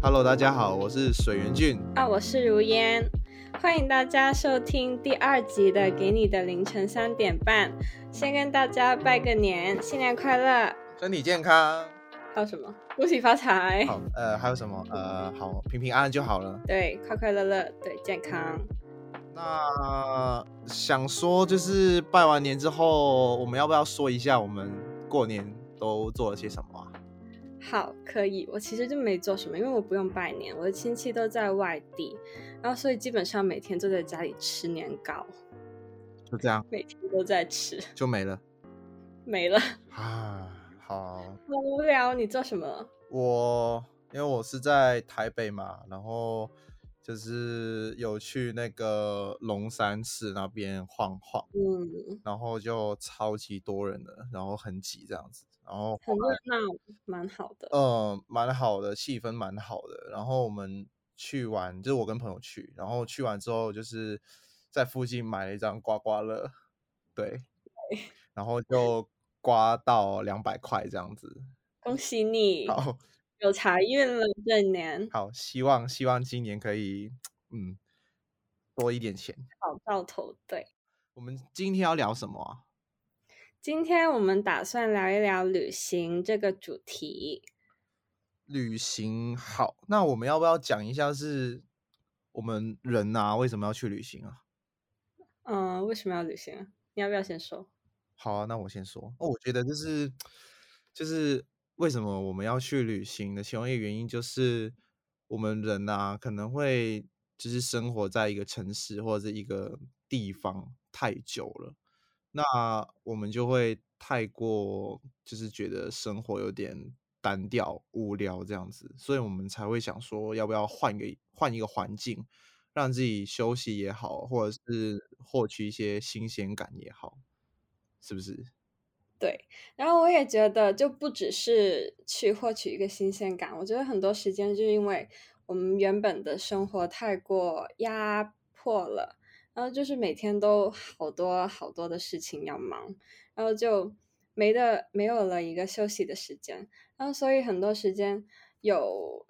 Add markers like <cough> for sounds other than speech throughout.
Hello，大家好，我是水源俊。啊，我是如烟，欢迎大家收听第二集的《给你的凌晨三点半》。先跟大家拜个年，新年快乐！身体健康。还有什么？恭喜发财！好，呃，还有什么？呃，好，平平安安就好了。对，快快乐乐，对，健康。那想说，就是拜完年之后，我们要不要说一下我们过年都做了些什么啊？好，可以。我其实就没做什么，因为我不用拜年，我的亲戚都在外地，然后所以基本上每天都在家里吃年糕，就这样，每天都在吃，就没了。没了。啊，好。好无聊，你做什么？我因为我是在台北嘛，然后就是有去那个龙山寺那边晃晃，嗯，然后就超级多人的，然后很挤这样子，然后很热闹，蛮好的。嗯，蛮好的，气氛蛮好的。然后我们去完，就是我跟朋友去，然后去完之后，就是在附近买了一张刮刮乐，对，然后就刮到两百块这样子。恭 <laughs> 喜你，好，有财运了这年。好，希望希望今年可以，嗯，多一点钱。好到头，对。我们今天要聊什么啊？今天我们打算聊一聊旅行这个主题。旅行好，那我们要不要讲一下是我们人啊为什么要去旅行啊？嗯，为什么要旅行啊？你要不要先说？好啊，那我先说。哦，我觉得就是就是为什么我们要去旅行的其中一个原因就是我们人啊可能会就是生活在一个城市或者是一个地方太久了，那我们就会太过就是觉得生活有点单调无聊这样子，所以我们才会想说要不要换一个换一个环境，让自己休息也好，或者是获取一些新鲜感也好，是不是？对，然后我也觉得就不只是去获取一个新鲜感，我觉得很多时间就是因为我们原本的生活太过压迫了，然后就是每天都好多好多的事情要忙，然后就没的没有了一个休息的时间，然后所以很多时间有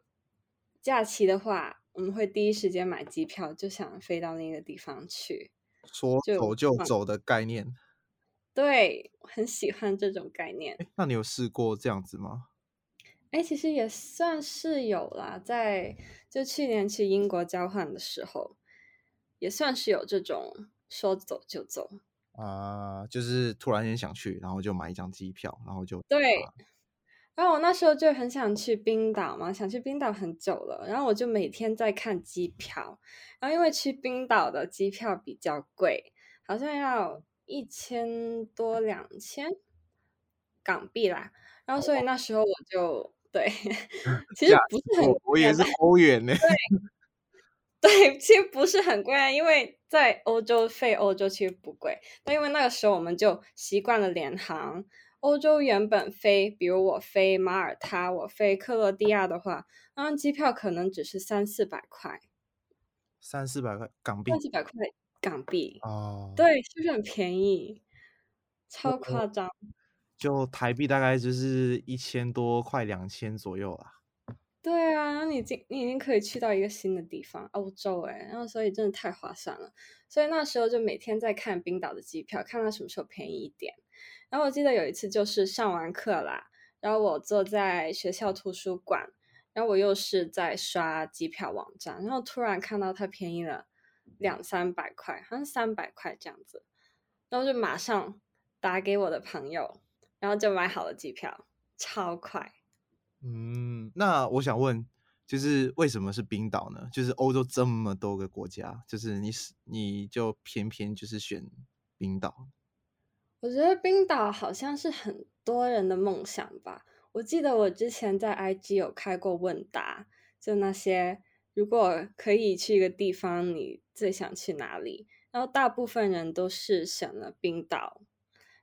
假期的话，我们会第一时间买机票，就想飞到那个地方去，说就走就走的概念。对，很喜欢这种概念。那你有试过这样子吗？哎，其实也算是有啦，在就去年去英国交换的时候，也算是有这种说走就走。啊、就是突然间想去，然后就买一张机票，然后就对啊然后我那时候就很想去冰岛嘛，想去冰岛很久了，然后我就每天在看机票，然后因为去冰岛的机票比较贵，好像要一千多两千港币啦，然后所以那时候我就对，<laughs> 其实不是很我我以为是欧元呢。<laughs> 对，其实不是很贵啊，因为在欧洲飞欧洲其实不贵，但因为那个时候我们就习惯了联航。欧洲原本飞，比如我飞马耳他，我飞克罗地亚的话，那机票可能只是三四百块，三四百块港币三四百块港币，哦，，对，是不是很便宜？超夸张。就台币大概就是一千多，快两千左右啦。对啊，你已经你已经可以去到一个新的地方，欧洲哎，然后所以真的太划算了。所以那时候就每天在看冰岛的机票，看它什么时候便宜一点。然后我记得有一次就是上完课啦，然后我坐在学校图书馆，然后我又是在刷机票网站，然后突然看到它便宜了两三百块，好像三百块这样子，然后就马上打给我的朋友，然后就买好了机票，超快。嗯，那我想问，就是为什么是冰岛呢？就是欧洲这么多个国家，就是你是你就偏偏就是选冰岛。我觉得冰岛好像是很多人的梦想吧。我记得我之前在 IG 有开过问答，就那些如果可以去一个地方，你最想去哪里？然后大部分人都是选了冰岛。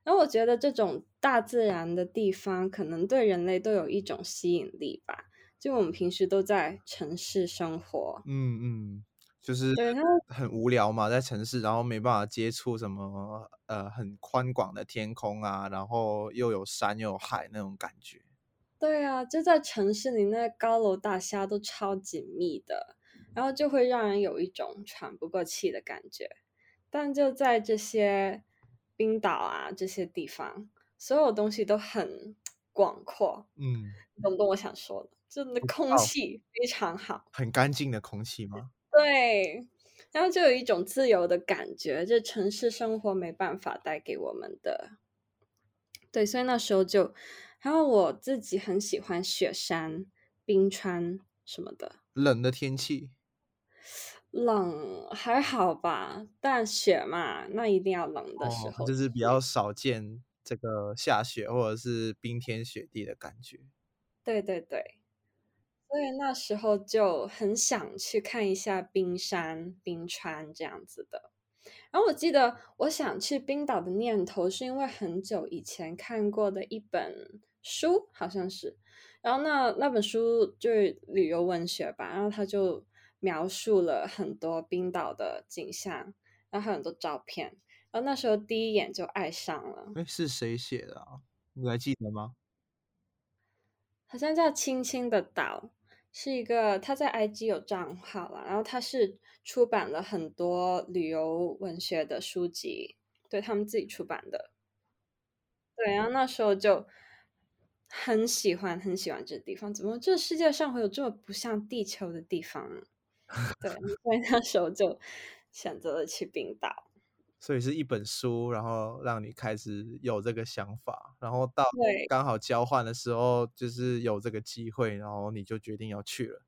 然后我觉得这种大自然的地方，可能对人类都有一种吸引力吧。就我们平时都在城市生活，嗯嗯，就是对，很无聊嘛，在城市，然后没办法接触什么呃很宽广的天空啊，然后又有山又有海那种感觉。对啊，就在城市里，那高楼大厦都超紧密的，然后就会让人有一种喘不过气的感觉。但就在这些冰岛啊这些地方，所有东西都很广阔，嗯，懂不懂我想说的？就那空道气非常好，很干净的空气吗？对，然后就有一种自由的感觉，这城市生活没办法带给我们的。对，所以那时候就，然后我自己很喜欢雪山、冰川什么的，冷的天气，冷还好吧，但雪嘛，那一定要冷的时哦，候就是比较少见这个下雪或者是冰天雪地的感觉。对对对，所以那时候就很想去看一下冰山、冰川这样子的。然后我记得我想去冰岛的念头，是因为很久以前看过的一本书，好像是。然后那那本书就是旅游文学吧，然后他就描述了很多冰岛的景象，然后还有很多照片。然后那时候第一眼就爱上了。哎，是谁写的啊？你还记得吗？好像叫青青的岛，是一个他在 IG 有账号了，然后他是出版了很多旅游文学的书籍，对他们自己出版的。对，然后那时候就很喜欢很喜欢这地方，怎么这世界上会有这么不像地球的地方呢？对，<laughs> 所以那时候就选择了去冰岛。所以是一本书，然后让你开始有这个想法，然后到对刚好交换的时候，就是有这个机会，然后你就决定要去了。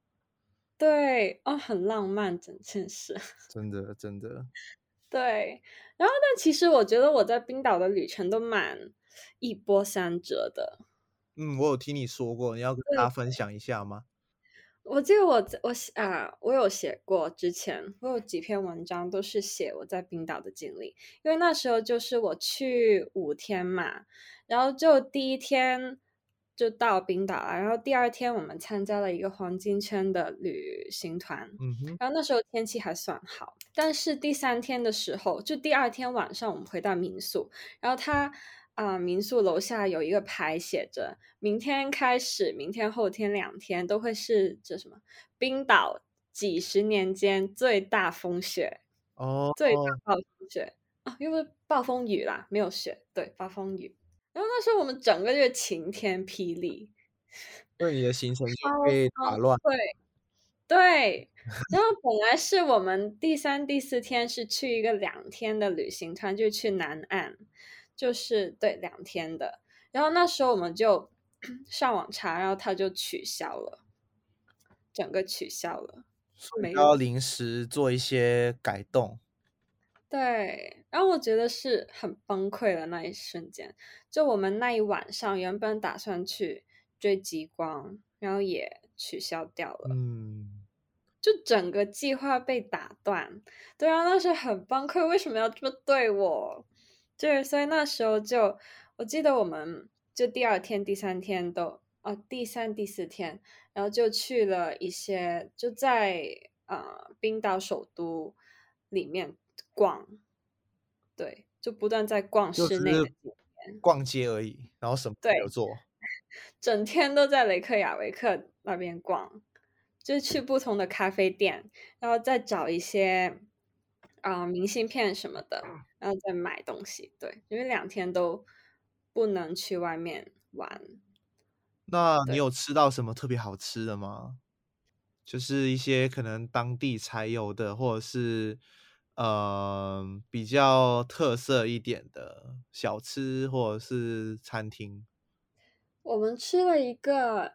对，哦，很浪漫，整件事。<laughs> 真的，真的，对，然后但其实我觉得我在冰岛的旅程都蛮一波三折的。嗯，我有听你说过，你要跟大家。分享一下吗？我记得我在我写啊，我有写过，之前我有几篇文章都是写我在冰岛的经历，因为那时候就是我去五天嘛，然后就第一天就到冰岛了，然后第二天我们参加了一个黄金圈的旅行团，嗯哼，然后那时候天气还算好，但是第三天的时候，就第二天晚上我们回到民宿，然后他啊、民宿楼下有一个牌写着，明天开始，明天后天两天都会是这什么冰岛几十年间最大风雪，哦，最大暴风雪啊，因为暴风雨啦，没有雪，对，暴风雨。然后那时候我们整个就是晴天霹雳，<laughs> 对你的行程被打乱。对对，然后本来是我们第三、第四天是去一个两天的旅行团，就去南岸，就是对两天的。然后那时候我们就 <clears throat> 上网查，然后他就取消了，整个取消了，没有要临时做一些改动。对，然后我觉得是很崩溃的那一瞬间。就我们那一晚上原本打算去追极光，然后也取消掉了。嗯，就整个计划被打断，对啊，那时候很崩溃，为什么要这么对我？就是所以那时候就，我记得我们就第二天、第三天都，哦，第三、第四天，然后就去了一些，就在呃冰岛首都里面逛，对，就不断在逛室内的逛街而已，然后什么都没有对做。<laughs> 整天都在雷克雅维克那边逛，就去不同的咖啡店，然后再找一些啊、明信片什么的，然后再买东西。对，因为两天都不能去外面玩。那你有吃到什么特别好吃的吗？就是一些可能当地才有的，或者是呃比较特色一点的小吃或者是餐厅。我们吃了一个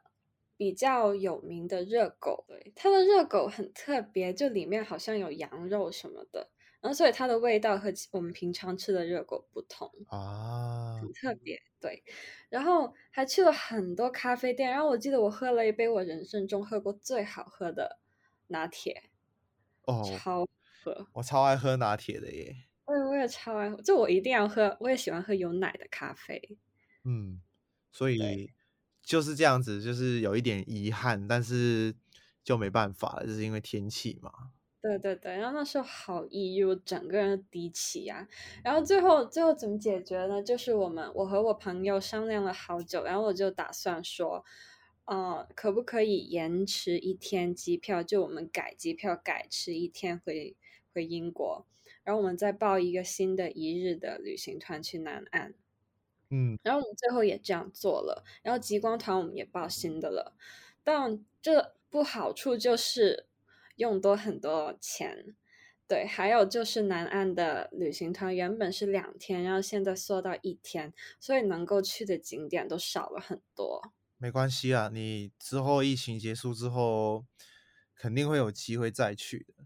比较有名的热狗，对，它的热狗很特别，就里面好像有羊肉什么的，然后所以它的味道和我们平常吃的热狗不同。啊，很特别，对。然后还去了很多咖啡店，然后我记得我喝了一杯我人生中喝过最好喝的拿铁，哦，超喝。我超爱喝拿铁的耶。对，我也超爱喝，就我一定要喝，我也喜欢喝有奶的咖啡。嗯，所以就是这样子，就是有一点遗憾，但是就没办法了，就是因为天气嘛。对对对，然后那时候好抑郁，我整个人低气压。然后最后最后怎么解决呢？就是我们我和我朋友商量了好久，然后我就打算说，呃，可不可以延迟一天机票？就我们改机票改迟一天回回英国，然后我们再报一个新的一日的旅行团去南岸。嗯，然后我们最后也这样做了，然后极光团我们也报新的了，但这不好处就是用多很多钱，对，还有就是南岸的旅行团原本是两天，然后现在缩到一天，所以能够去的景点都少了很多。没关系啊，你之后疫情结束之后，肯定会有机会再去的。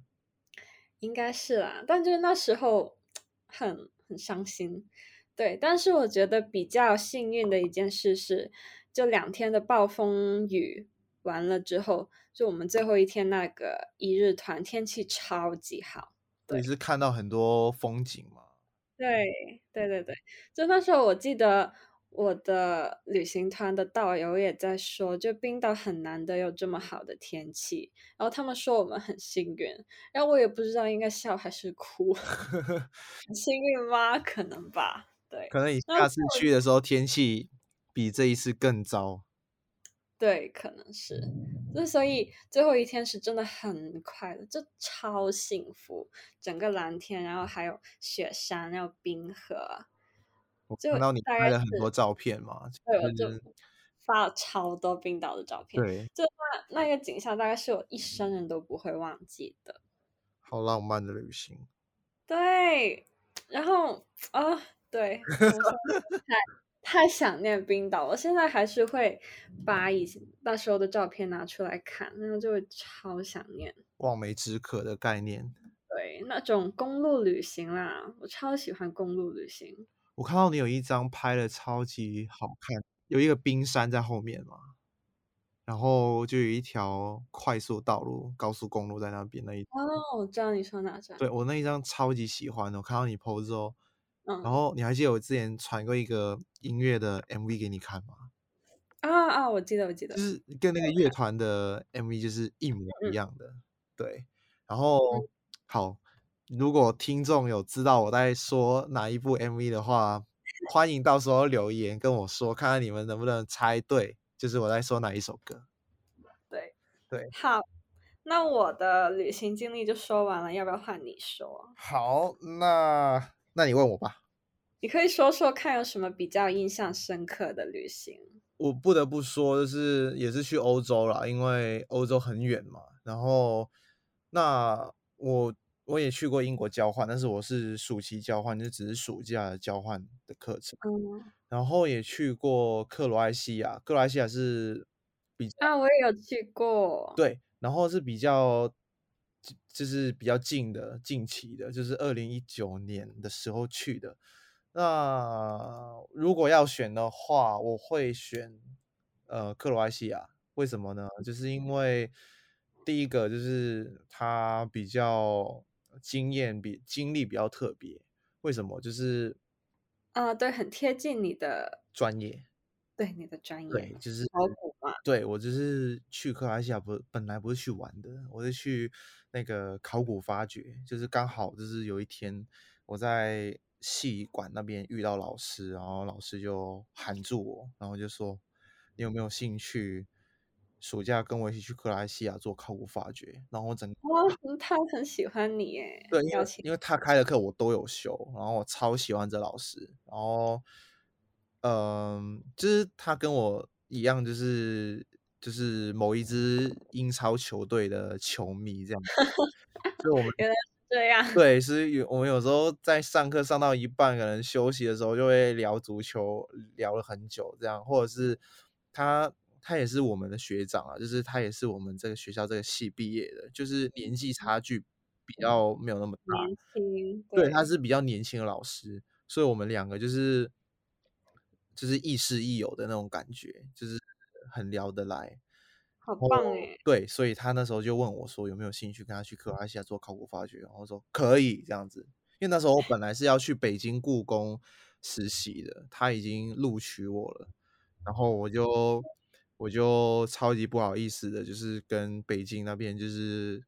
应该是啦，但就是那时候很很伤心。对，但是我觉得比较幸运的一件事是，就两天的暴风雨完了之后，就我们最后一天那个一日团天气超级好。你是看到很多风景吗？对，对对对，就那时候我记得我的旅行团的导游也在说，就冰岛很难得有这么好的天气，然后他们说我们很幸运，然后我也不知道应该笑还是哭，<laughs> 很幸运吗？可能吧。对，可能你下次去的时候天气比这一次更糟。对，可能是，就所以最后一天是真的很快乐，就超幸福，整个蓝天，然后还有雪山，还有冰河。我看到你拍了很多照片嘛，对，我就发了超多冰岛的照片。对，就那那个景象，大概是我一生人都不会忘记的。好浪漫的旅行。对，然后啊。对，<laughs> 太太想念冰岛，我现在还是会把以前那时候的照片拿出来看，然后就会超想念。望梅止渴的概念。对，那种公路旅行啦，我超喜欢公路旅行。我看到你有一张拍的超级好看，有一个冰山在后面嘛，然后就有一条快速道路，高速公路在那边那一。哦，我知道你说哪张。对我那一张超级喜欢的，我看到你 PO 之后。然后你还记得我之前传过一个音乐的 MV 给你看吗？啊啊，我记得，我记得，就是跟那个乐团的 MV 就是一模一样的。对，然后好，如果听众有知道我在说哪一部 MV 的话，欢迎到时候留言跟我说，看看你们能不能猜对，就是我在说哪一首歌。对对，好，那我的旅行经历就说完了，要不要换你说？好，那。那你问我吧，你可以说说看有什么比较印象深刻的旅行。我不得不说，就是也是去欧洲啦，因为欧洲很远嘛。然后，那我我也去过英国交换，但是我是暑期交换，就只是暑假的交换的课程。嗯。然后也去过克罗埃西亚，克罗埃西亚是比啊，我也有去过。对，然后是比较。就是比较近的、近期的，就是二零一九年的时候去的。那如果要选的话，我会选呃克罗埃西亚。为什么呢？就是因为第一个就是他比较经验、比经历比较特别。为什么？就是啊，对，很贴近你的专业。对你的专业，对，就是考古嘛。对我就是去克罗埃西亚，不本来不是去玩的，我是去那个考古发掘。就是刚好就是有一天我在戏馆那边遇到老师，然后老师就喊住我，然后就说：“你有没有兴趣暑假跟我一起去克罗埃西亚做考古发掘？”然后我整哇，他很喜欢你耶。对，因为因为他开的课我都有修，然后我超喜欢这老师，然后。嗯，就是他跟我一样，就是就是某一支英超球队的球迷这样。就我们原来是这样。对，是有我们有时候在上课上到一半，可能休息的时候就会聊足球，聊了很久这样。或者是他他也是我们的学长啊，就是他也是我们这个学校这个系毕业的，就是年纪差距比较没有那么大。年轻。对，他是比较年轻的老师，所以我们两个就是。就是亦师亦友的那种感觉，就是很聊得来，好棒哎！对，所以他那时候就问我说有没有兴趣跟他去克罗埃西亚做考古发掘，然后说可以这样子，因为那时候我本来是要去北京故宫实习的，他已经录取我了，然后我就我就超级不好意思的，就是跟北京那边就是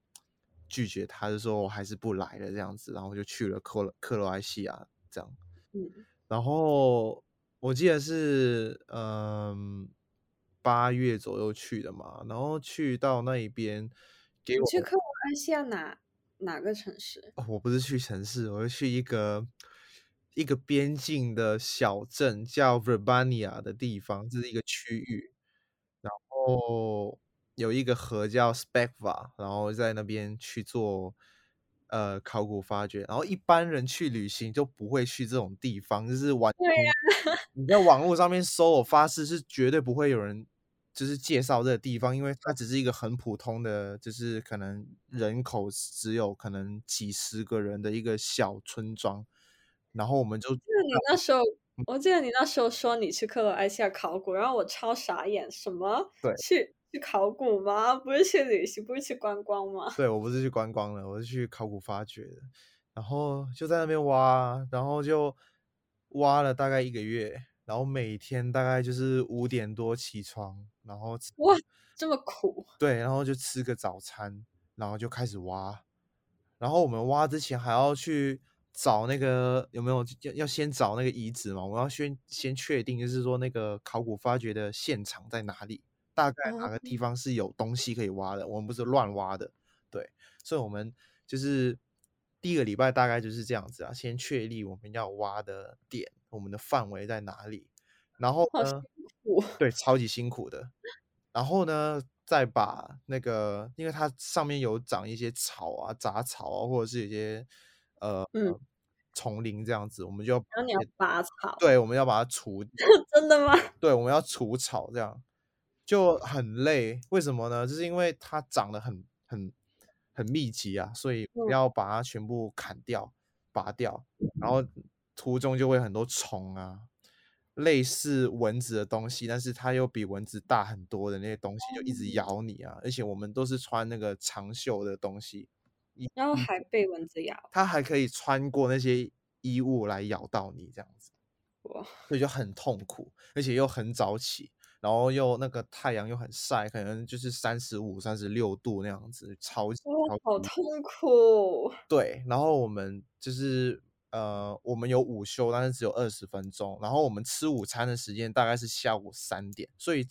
拒绝他，就说我还是不来了这样子，然后就去了克罗克罗埃西亚这样。嗯，然后我记得是嗯八月左右去的嘛，然后去到那一边给我你去克罗埃西亚哪哪个城市？哦我不是去城市，我是去一个一个边境的小镇叫 Verbania 的地方，这是一个区域。然后有一个河叫 Spekva，然后在那边去做呃考古发掘。然后一般人去旅行就不会去这种地方，就是完对呀、<laughs> 你在网络上面搜，我发誓是绝对不会有人就是介绍这个地方，因为它只是一个很普通的，就是可能人口只有可能几十个人的一个小村庄。然后我们就记得你那时候，嗯我记得你那时候说你去克罗埃西亚考古，然后我超傻眼，什么？对去去考古吗？不是去旅行，不是去观光吗？对我不是去观光的，我是去考古发掘的。然后就在那边挖，然后就挖了大概一个月，然后每天大概就是五点多起床，然后哇，这么苦，对，然后就吃个早餐，然后就开始挖。然后我们挖之前还要去找那个有没有要要先找那个遗址嘛？我们要先先确定，就是说那个考古发掘的现场在哪里，大概哪个地方是有东西可以挖的，我们不是乱挖的。对，所以我们就是第一个礼拜大概就是这样子啊，先确立我们要挖的点，我们的范围在哪里，然后好呢，苦。对，超级辛苦的。然后呢，再把那个，因为它上面有长一些草啊、杂草啊，或者是有一些呃、嗯丛林这样子，我们就要拔草，对，我们要把它除 <laughs> 真的吗？对，我们要除草，这样就很累。为什么呢？就是因为它长得很很很密集啊，所以要把它全部砍掉、拔掉，然后途中就会很多虫啊，类似蚊子的东西，但是它又比蚊子大很多的那些东西，就一直咬你啊。而且我们都是穿那个长袖的东西，然后还被蚊子咬，它还可以穿过那些衣物来咬到你，这样子。哇，所以就很痛苦，而且又很早起，然后又那个太阳又很晒，可能就是三十五、三十六度那样子，超级，好痛苦。对。然后我们就是呃，我们有午休，但是只有二十分钟，然后我们吃午餐的时间大概是下午三点，所以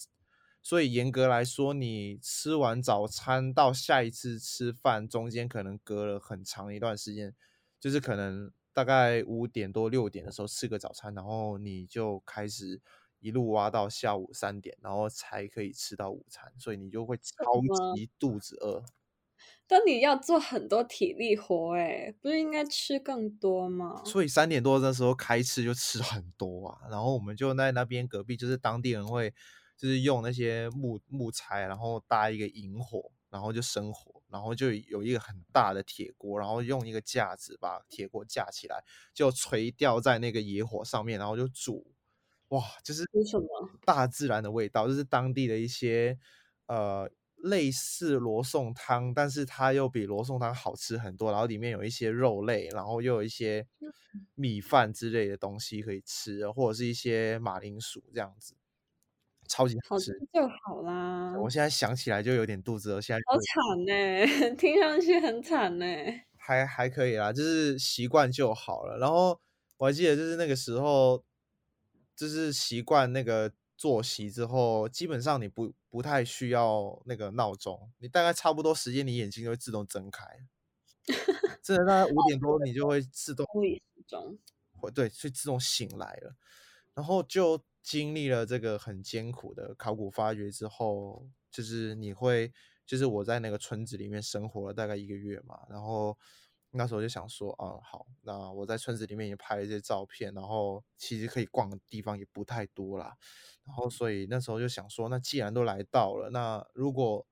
所以严格来说，你吃完早餐到下一次吃饭中间可能隔了很长一段时间，就是可能大概五点多六点的时候吃个早餐，然后你就开始一路挖到下午三点，然后才可以吃到午餐，所以你就会超么级肚子饿。但你要做很多体力活，哎，不是应该吃更多吗？所以三点多的时候开吃就吃很多啊，然后我们就在那边隔壁，就是当地人会就是用那些木木材，然后搭一个引火，然后就生火，然后就有一个很大的铁锅，然后用一个架子把铁锅架起来，就垂吊在那个野火上面，然后就煮，哇，就是煮什么？大自然的味道，就是当地的一些呃类似罗宋汤，但是它又比罗宋汤好吃很多，然后里面有一些肉类，然后又有一些米饭之类的东西可以吃，或者是一些马铃薯这样子，超级好好吃。就好啦。我现在想起来就有点肚子饿，现在好惨呢，<laughs> 听上去很惨呢。还还可以啦，就是习惯就好了。然后我还记得，就是那个时候，就是习惯那个作息之后，基本上你不不太需要那个闹钟，你大概差不多时间，你眼睛就会自动睁开。<laughs> 真的，大概五点多你就会自动公里时钟，会对，所以自动醒来了，然后就经历了这个很艰苦的考古发掘之后，就是你会，就是我在那个村子里面生活了大概一个月嘛，然后那时候就想说，啊，好，那我在村子里面也拍了一些照片，然后其实可以逛的地方也不太多啦，然后所以那时候就想说，那既然都来到了，那如果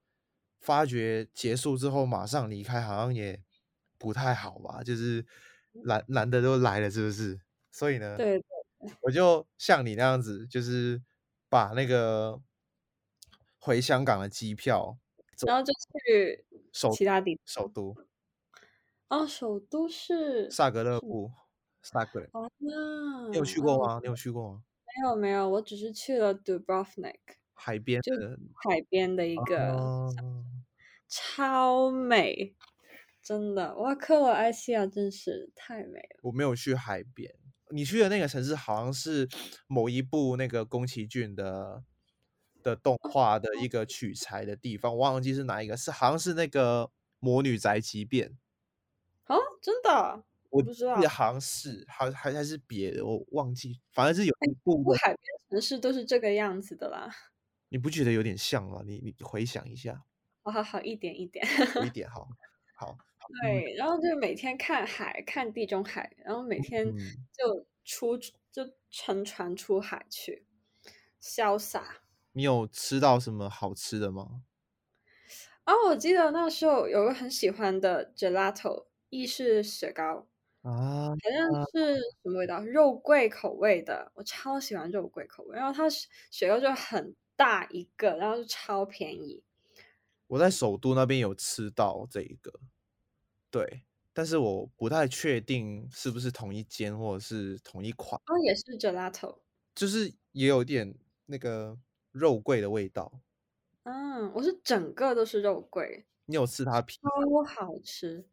发掘结束之后马上离开，好像也不太好吧？就是难难得都来了，是不是？所以呢，对，我就像你那样子，就是把那个回香港的机票，然后就去首其他地首都哦，首都是萨格勒是布，萨格勒，哦，那你有去过哦吗？你有去过吗？没有没有，我只是去了 Dubrovnik，海边就的，海边的一个哦，超美，真的哇，克罗埃西亚真是太美了。我没有去海边，你去的那个城市好像是某一部那个宫崎骏的的动画的一个取材的地方，我忘记是哪一个，是好像是那个《魔女宅急便》。哦，真的，我不知道好像是，还还还是别的，我忘记，反正是有一部的，不海边城市都是这个样子的啦。<laughs> 你不觉得有点像吗？你你回想一下，好好好，一点一点。一点 <laughs> 好，好，对，然后就每天看海，看地中海，然后每天嗯，就出就乘船出海去，潇洒。你有吃到什么好吃的吗？哦，我记得那时候有个很喜欢的 gelato 意式雪糕，啊，好像是什么味道？肉桂口味的，我超喜欢肉桂口味。然后它雪雪糕就很大一个，然后就超便宜。我在首都那边有吃到这一个，对，但是我不太确定是不是同一间或者是同一款，哦，也是 gelato。就是也有点那个肉桂的味道。嗯，我是整个都是肉桂，你有吃它皮？超好吃。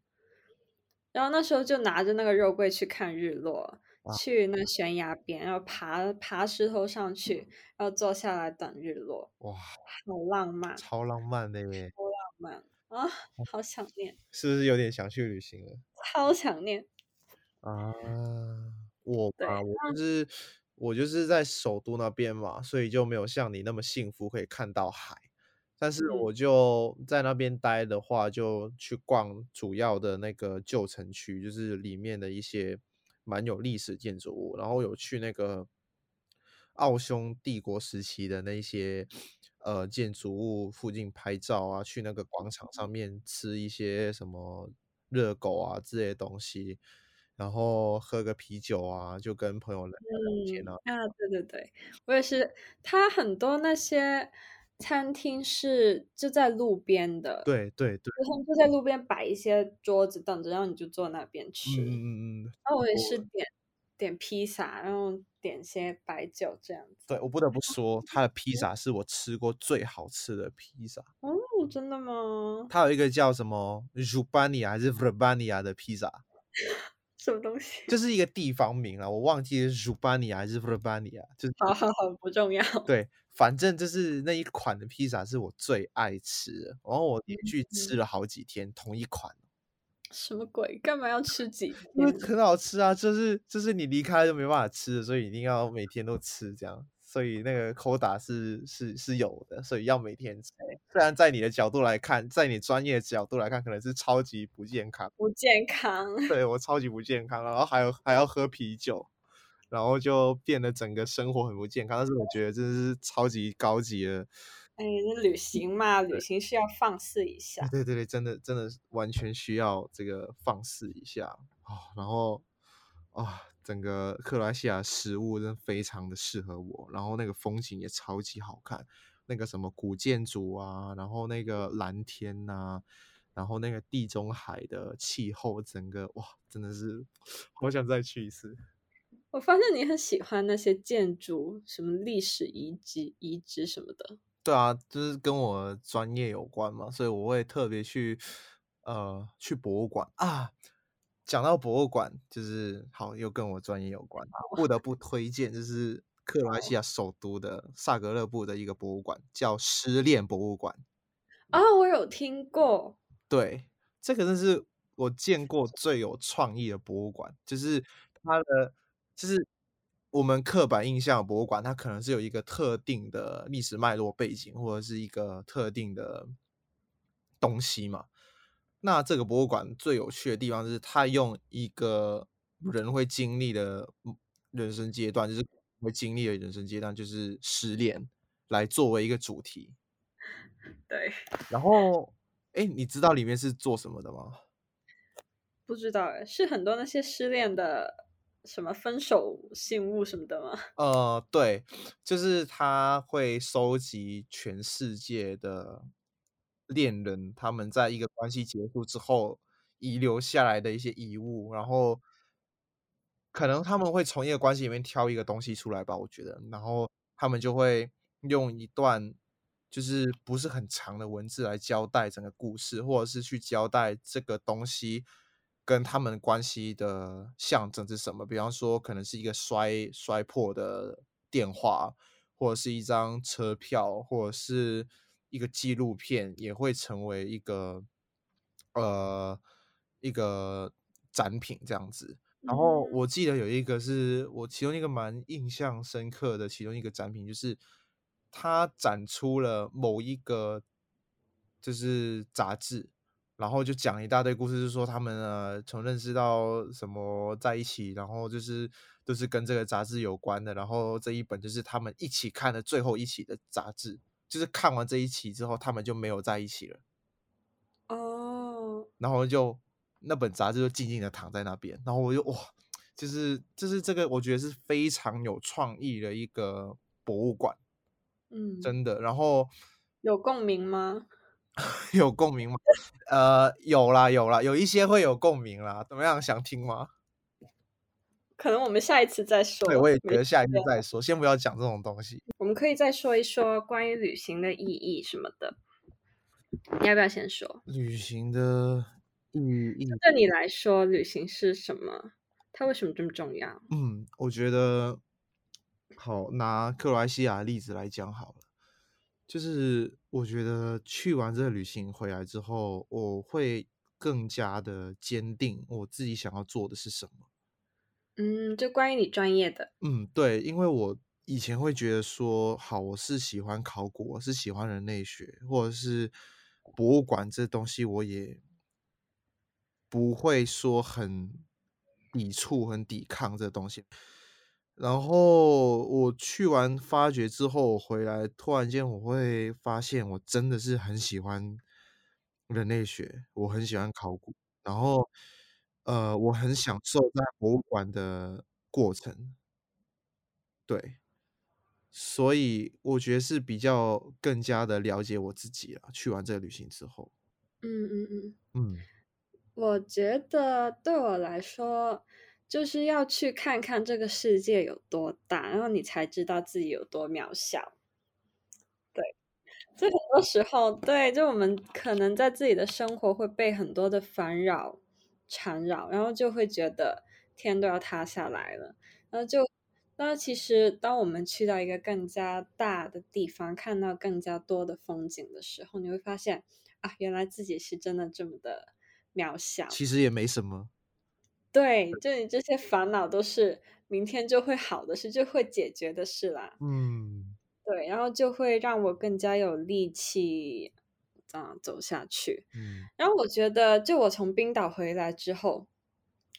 然后那时候就拿着那个肉桂去看日落，去那悬崖边，然后爬爬石头上去，然后坐下来等日落，哇，好浪漫，超浪漫的耶！浪漫啊，好想念，是不是有点想去旅行了？<laughs> 超想念。<laughs> 啊，我对吧，我就是我就是在首都那边嘛，所以就没有像你那么幸福可以看到海。但是嗯我就在那边待的话，就去逛主要的那个旧城区，就是里面的一些蛮有历史建筑物，然后有去那个奥匈帝国时期的那些呃建筑物附近拍照啊，去那个广场上面吃一些什么热狗啊之类的东西，然后喝个啤酒啊，就跟朋友聊聊天嗯啊。啊，对对对，我也是。他很多那些餐厅是就在路边的，对对对，就他们就在路边摆一些桌子等着，然后你就坐那边吃。嗯嗯嗯嗯，然后我也是点点披萨，然后点些白酒这样子。对我不得不说，<laughs> 它的披萨是我吃过最好吃的披萨。哦，真的吗？它有一个叫什么 Rubania 还是 Verbania 的披萨，什么东西？就是一个地方名啊，我忘记是 Rubania 还是 Verbania，就是好好好，不重要。对，反正就是那一款的披萨是我最爱吃的，然后我连续吃嗯了好几天同一款，什么鬼？干嘛要吃几因为？很好吃啊，就是就是你离开就没办法吃了，所以一定要每天都吃这样，所以那个扣打是是是有的，所以要每天吃。虽然在你的角度来看，在你专业角度来看，可能是超级不健康，不健康。对我超级不健康，然后还有还要喝啤酒，然后就变得整个生活很不健康。但是我觉得这是超级高级的，哎，那旅行嘛，旅行是要放肆一下。对对对，真的真的完全需要这个放肆一下啊、然后啊、整个克罗埃西亚食物真的非常的适合我，然后那个风景也超级好看，那个什么古建筑啊，然后那个蓝天呐、然后那个地中海的气候，整个哇，真的是好想再去一次。我发现你很喜欢那些建筑，什么历史遗迹、遗址什么的。对啊，就是跟我专业有关嘛，所以我会特别去呃去博物馆啊。讲到博物馆，就是好又跟我专业有关，不得不推荐就是克罗埃西亚首都的萨格勒布的一个博物馆，叫失恋博物馆。啊、我有听过。对，这个真是我见过最有创意的博物馆，就是它的，就是我们刻板印象的博物馆，它可能是有一个特定的历史脉络背景，或者是一个特定的东西嘛。那这个博物馆最有趣的地方就是，它用一个人会经历的嗯人生阶段，就是会经历的人生阶段，就是失恋，来作为一个主题。<laughs> 对，然后，哎，你知道里面是做什么的吗？不知道哎，是很多那些失恋的什么分手信物什么的吗？<laughs> 呃，对，就是他会收集全世界的恋人，他们在一个关系结束之后遗留下来的一些遗物，然后可能他们会从一个关系里面挑一个东西出来吧，我觉得，然后他们就会用一段就是不是很长的文字来交代整个故事，或者是去交代这个东西跟他们关系的象征是什么。比方说，可能是一个摔摔破的电话，或者是一张车票，或者是一个纪录片，也会成为一个呃一个展品这样子。然后我记得有一个是我其中一个蛮印象深刻的其中一个展品，就是它展出了某一个就是杂志，然后就讲一大堆故事，就是说他们呃从认识到什么在一起，然后就是都是跟这个杂志有关的。然后这一本就是他们一起看的最后一期的杂志，就是看完这一期之后，他们就没有在一起了。哦，然后就那本杂志就静静的躺在那边，然后我就哇，就是就是这个，我觉得是非常有创意的一个博物馆，嗯，真的。然后有共鸣吗？<laughs> 有共鸣吗？呃，有啦有啦，有一些会有共鸣啦。怎么样，想听吗？可能我们下一次再说。对，我也觉得下一次再说，先不要讲这种东西。我们可以再说一说关于旅行的意义什么的。你要不要先说？旅行的意义，对你来说，旅行是什么？它为什么这么重要？嗯，我觉得好拿克罗埃西亚的例子来讲好了，就是我觉得去完这个旅行回来之后，我会更加的坚定我自己想要做的是什么。嗯，就关于你专业的。嗯，对，因为我以前会觉得说，好，我是喜欢考古，我是喜欢人类学，或者是博物馆这东西，我也不会说很抵触、很抵抗这东西。然后我去完发掘之后回来，突然间我会发现，我真的是很喜欢人类学，我很喜欢考古，然后呃，我很享受在博物馆的过程。对，所以我觉得是比较更加的了解我自己了。去完这个旅行之后，嗯嗯嗯，嗯，我觉得对我来说，就是要去看看这个世界有多大，然后你才知道自己有多渺小。对，就很多时候，对，就我们可能在自己的生活会被很多的烦扰缠绕，然后就会觉得天都要塌下来了，然后就。那其实，当我们去到一个更加大的地方，看到更加多的风景的时候，你会发现啊，原来自己是真的这么的渺小。其实也没什么。对，就你这些烦恼都是明天就会好的事，就会解决的事啦。嗯，对，然后就会让我更加有力气这样走下去。嗯，然后我觉得，就我从冰岛回来之后，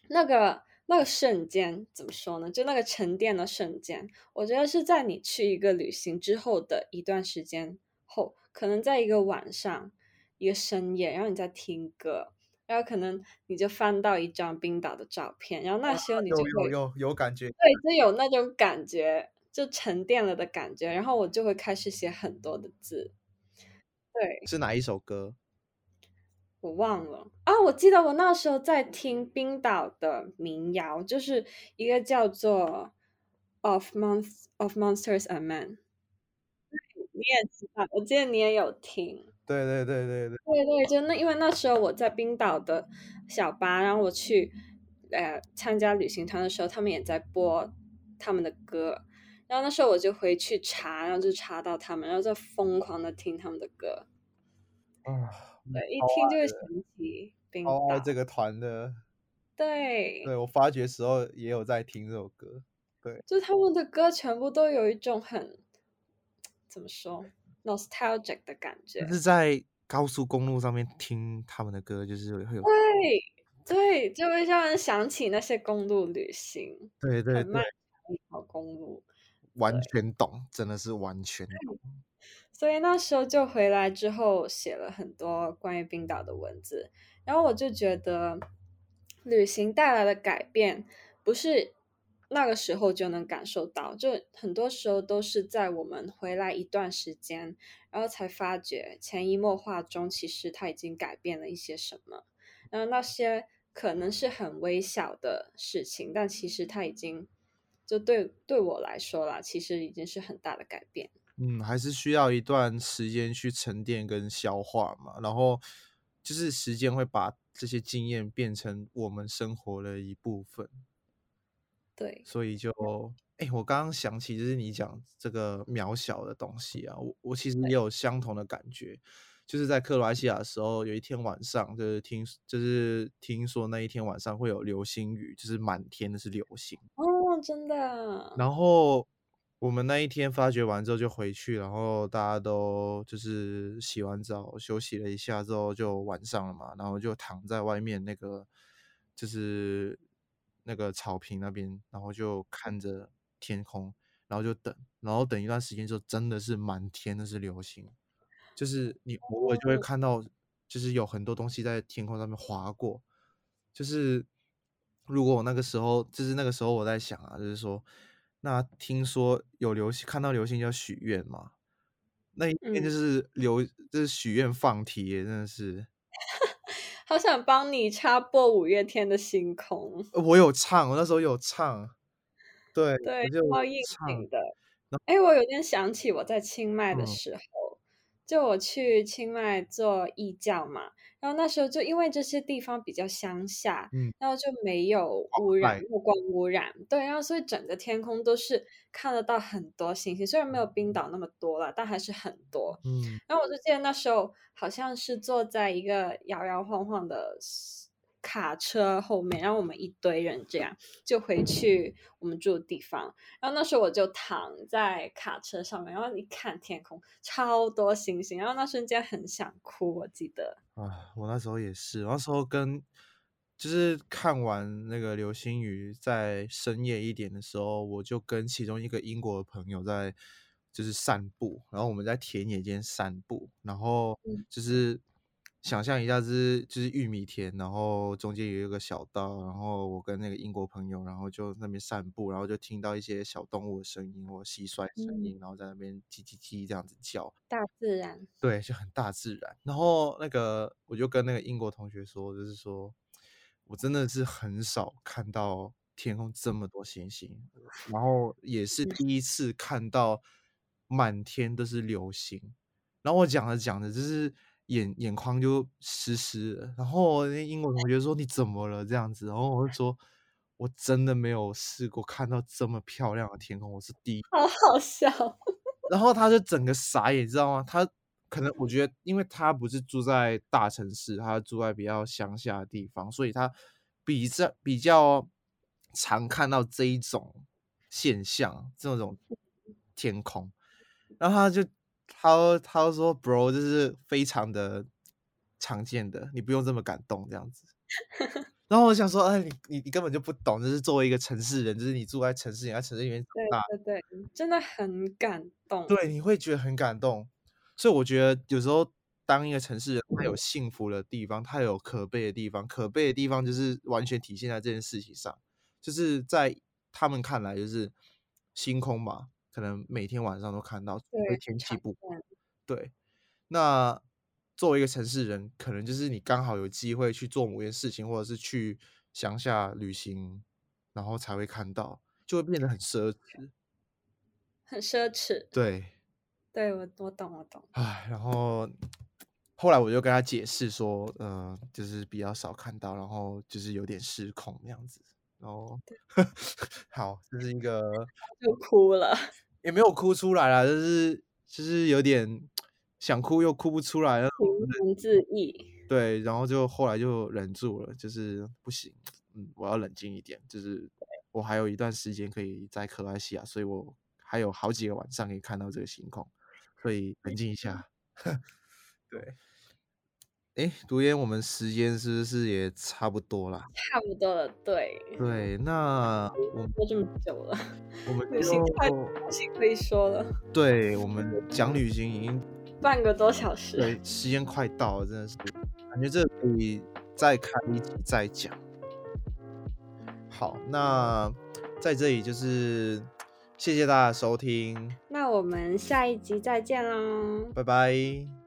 那个。那个瞬间怎么说呢？就那个沉淀的瞬间，我觉得是在你去一个旅行之后的一段时间后，可能在一个晚上、一个深夜，然后你在听歌，然后可能你就翻到一张冰岛的照片，然后那时候你就会有有有感觉，对，就有那种感觉，就沉淀了的感觉，然后我就会开始写很多的字。对，是哪一首歌？我忘了啊！我记得我那时候在听冰岛的民谣，就是一个叫做《Of Month of Monsters and Men》。你也知道，我记得你也有听。对对对对对。对对，就那因为那时候我在冰岛的小巴，然后我去呃参加旅行团的时候，他们也在播他们的歌，然后那时候我就回去查，然后就查到他们，然后就疯狂的听他们的歌。啊。对，一听就会想起冰岛这个团的。对，对我发觉时候也有在听这首歌。对，就他们的歌全部都有一种很怎么说 nostalgic 的感觉。就是在高速公路上面听他们的歌，就是会有对对，就会让人想起那些公路旅行。对对对，一条公路，完全懂，真的是完全懂。所以那时候就回来之后写了很多关于冰岛的文字，然后我就觉得旅行带来的改变不是那个时候就能感受到，就很多时候都是在我们回来一段时间，然后才发觉潜移默化中其实它已经改变了一些什么，然后那些可能是很微小的事情，但其实它已经就对对我来说啦，其实已经是很大的改变。嗯，还是需要一段时间去沉淀跟消化嘛，然后就是时间会把这些经验变成我们生活的一部分。对，所以就，哎，我刚刚想起就是你讲这个渺小的东西啊，我我其实也有相同的感觉，就是在克罗埃西亚的时候，有一天晚上，就是听就是听说那一天晚上会有流星雨，就是满天的是流星。哦，真的。然后我们那一天发掘完之后就回去，然后大家都就是洗完澡休息了一下之后就晚上了嘛，然后就躺在外面那个就是。那个草坪那边，然后就看着天空，然后就等，然后等一段时间之后，真的是满天都是流星，就是你偶尔就会看到，就是有很多东西在天空上面划过。就是如果我那个时候，就是那个时候我在想啊，就是说，那听说有流星，看到流星要许愿嘛？那一天就是流，就是许愿放题，真的是。<laughs> 好想帮你插播五月天的星空。我有唱，我那时候有唱，对对，超应景的。哎，我有点想起我在清迈的时候，就我去清迈做义教嘛，然后那时候就因为这些地方比较乡下，嗯，然后就没有污染，目光污染，对，然后所以整个天空都是看得到很多星星，虽然没有冰岛那么多了，但还是很多，嗯，然后我就记得那时候。好像是坐在一个摇摇晃晃的卡车后面，然后我们一堆人这样就回去我们住的地方。然后那时候我就躺在卡车上面，然后一看天空，超多星星，然后那瞬间很想哭。我记得啊，我那时候也是，那时候跟就是看完那个流星雨，在深夜一点的时候，我就跟其中一个英国的朋友在。就是散步，然后我们在田野间散步，然后就是想象一下，是就是玉米田，然后中间有一个小道，然后我跟那个英国朋友，然后就那边散步，然后就听到一些小动物的声音或蟋蟀声音，然后在那边叽叽叽这样子叫，大自然，对，就很大自然。然后那个我就跟那个英国同学说，就是说我真的是很少看到天空这么多星星，然后也是第一次看到。满天都是流星，然后我讲着讲着，就是眼眼眶就湿湿的。然后那英国同学说：“你怎么了？”这样子，然后我就说：“我真的没有试过看到这么漂亮的天空，我是第一。”好好笑。然后他就整个傻眼，知道吗？他可能我觉得，因为他不是住在大城市，他住在比较乡下的地方，所以他比较比较常看到这一种现象，这种天空。然后他就他他说，bro，就是非常的常见的，你不用这么感动这样子。<laughs> 然后我想说，哎，你你你根本就不懂，就是作为一个城市人，就是你住在城市，里在城市里面长大，对对对，真的很感动。对，你会觉得很感动。所以我觉得有时候当一个城市人，他有幸福的地方，他有可悲的地方，可悲的地方就是完全体现在这件事情上，就是在他们看来就是星空嘛。可能每天晚上都看到，因为天气不对。那作为一个城市人，可能就是你刚好有机会去做某件事情，或者是去乡下旅行，然后才会看到，就会变得很奢侈，很奢侈。对，对我我懂我懂。唉，然后后来我就跟他解释说，呃，就是比较少看到，然后就是有点失控那样子。然后，<laughs> 好，这是一个 <laughs> 就哭了。也没有哭出来啦，就是就是有点想哭又哭不出来，情难自抑。对，然后就后来就忍住了，就是不行，嗯，我要冷静一点，就是我还有一段时间可以在克罗埃西亚，所以我还有好几个晚上可以看到这个星空，所以冷静一下。<laughs> 对。哎，读研，我们时间是不是也差不多了？差不多了，对。对，那 <laughs> 我们说这么久了，我们旅行太可以说了。对，我们讲旅行已经 <laughs> 半个多小时。对，时间快到了，真的是感觉这可以再开一集再讲。好，那在这里就是谢谢大家收听。那我们下一集再见喽，拜拜。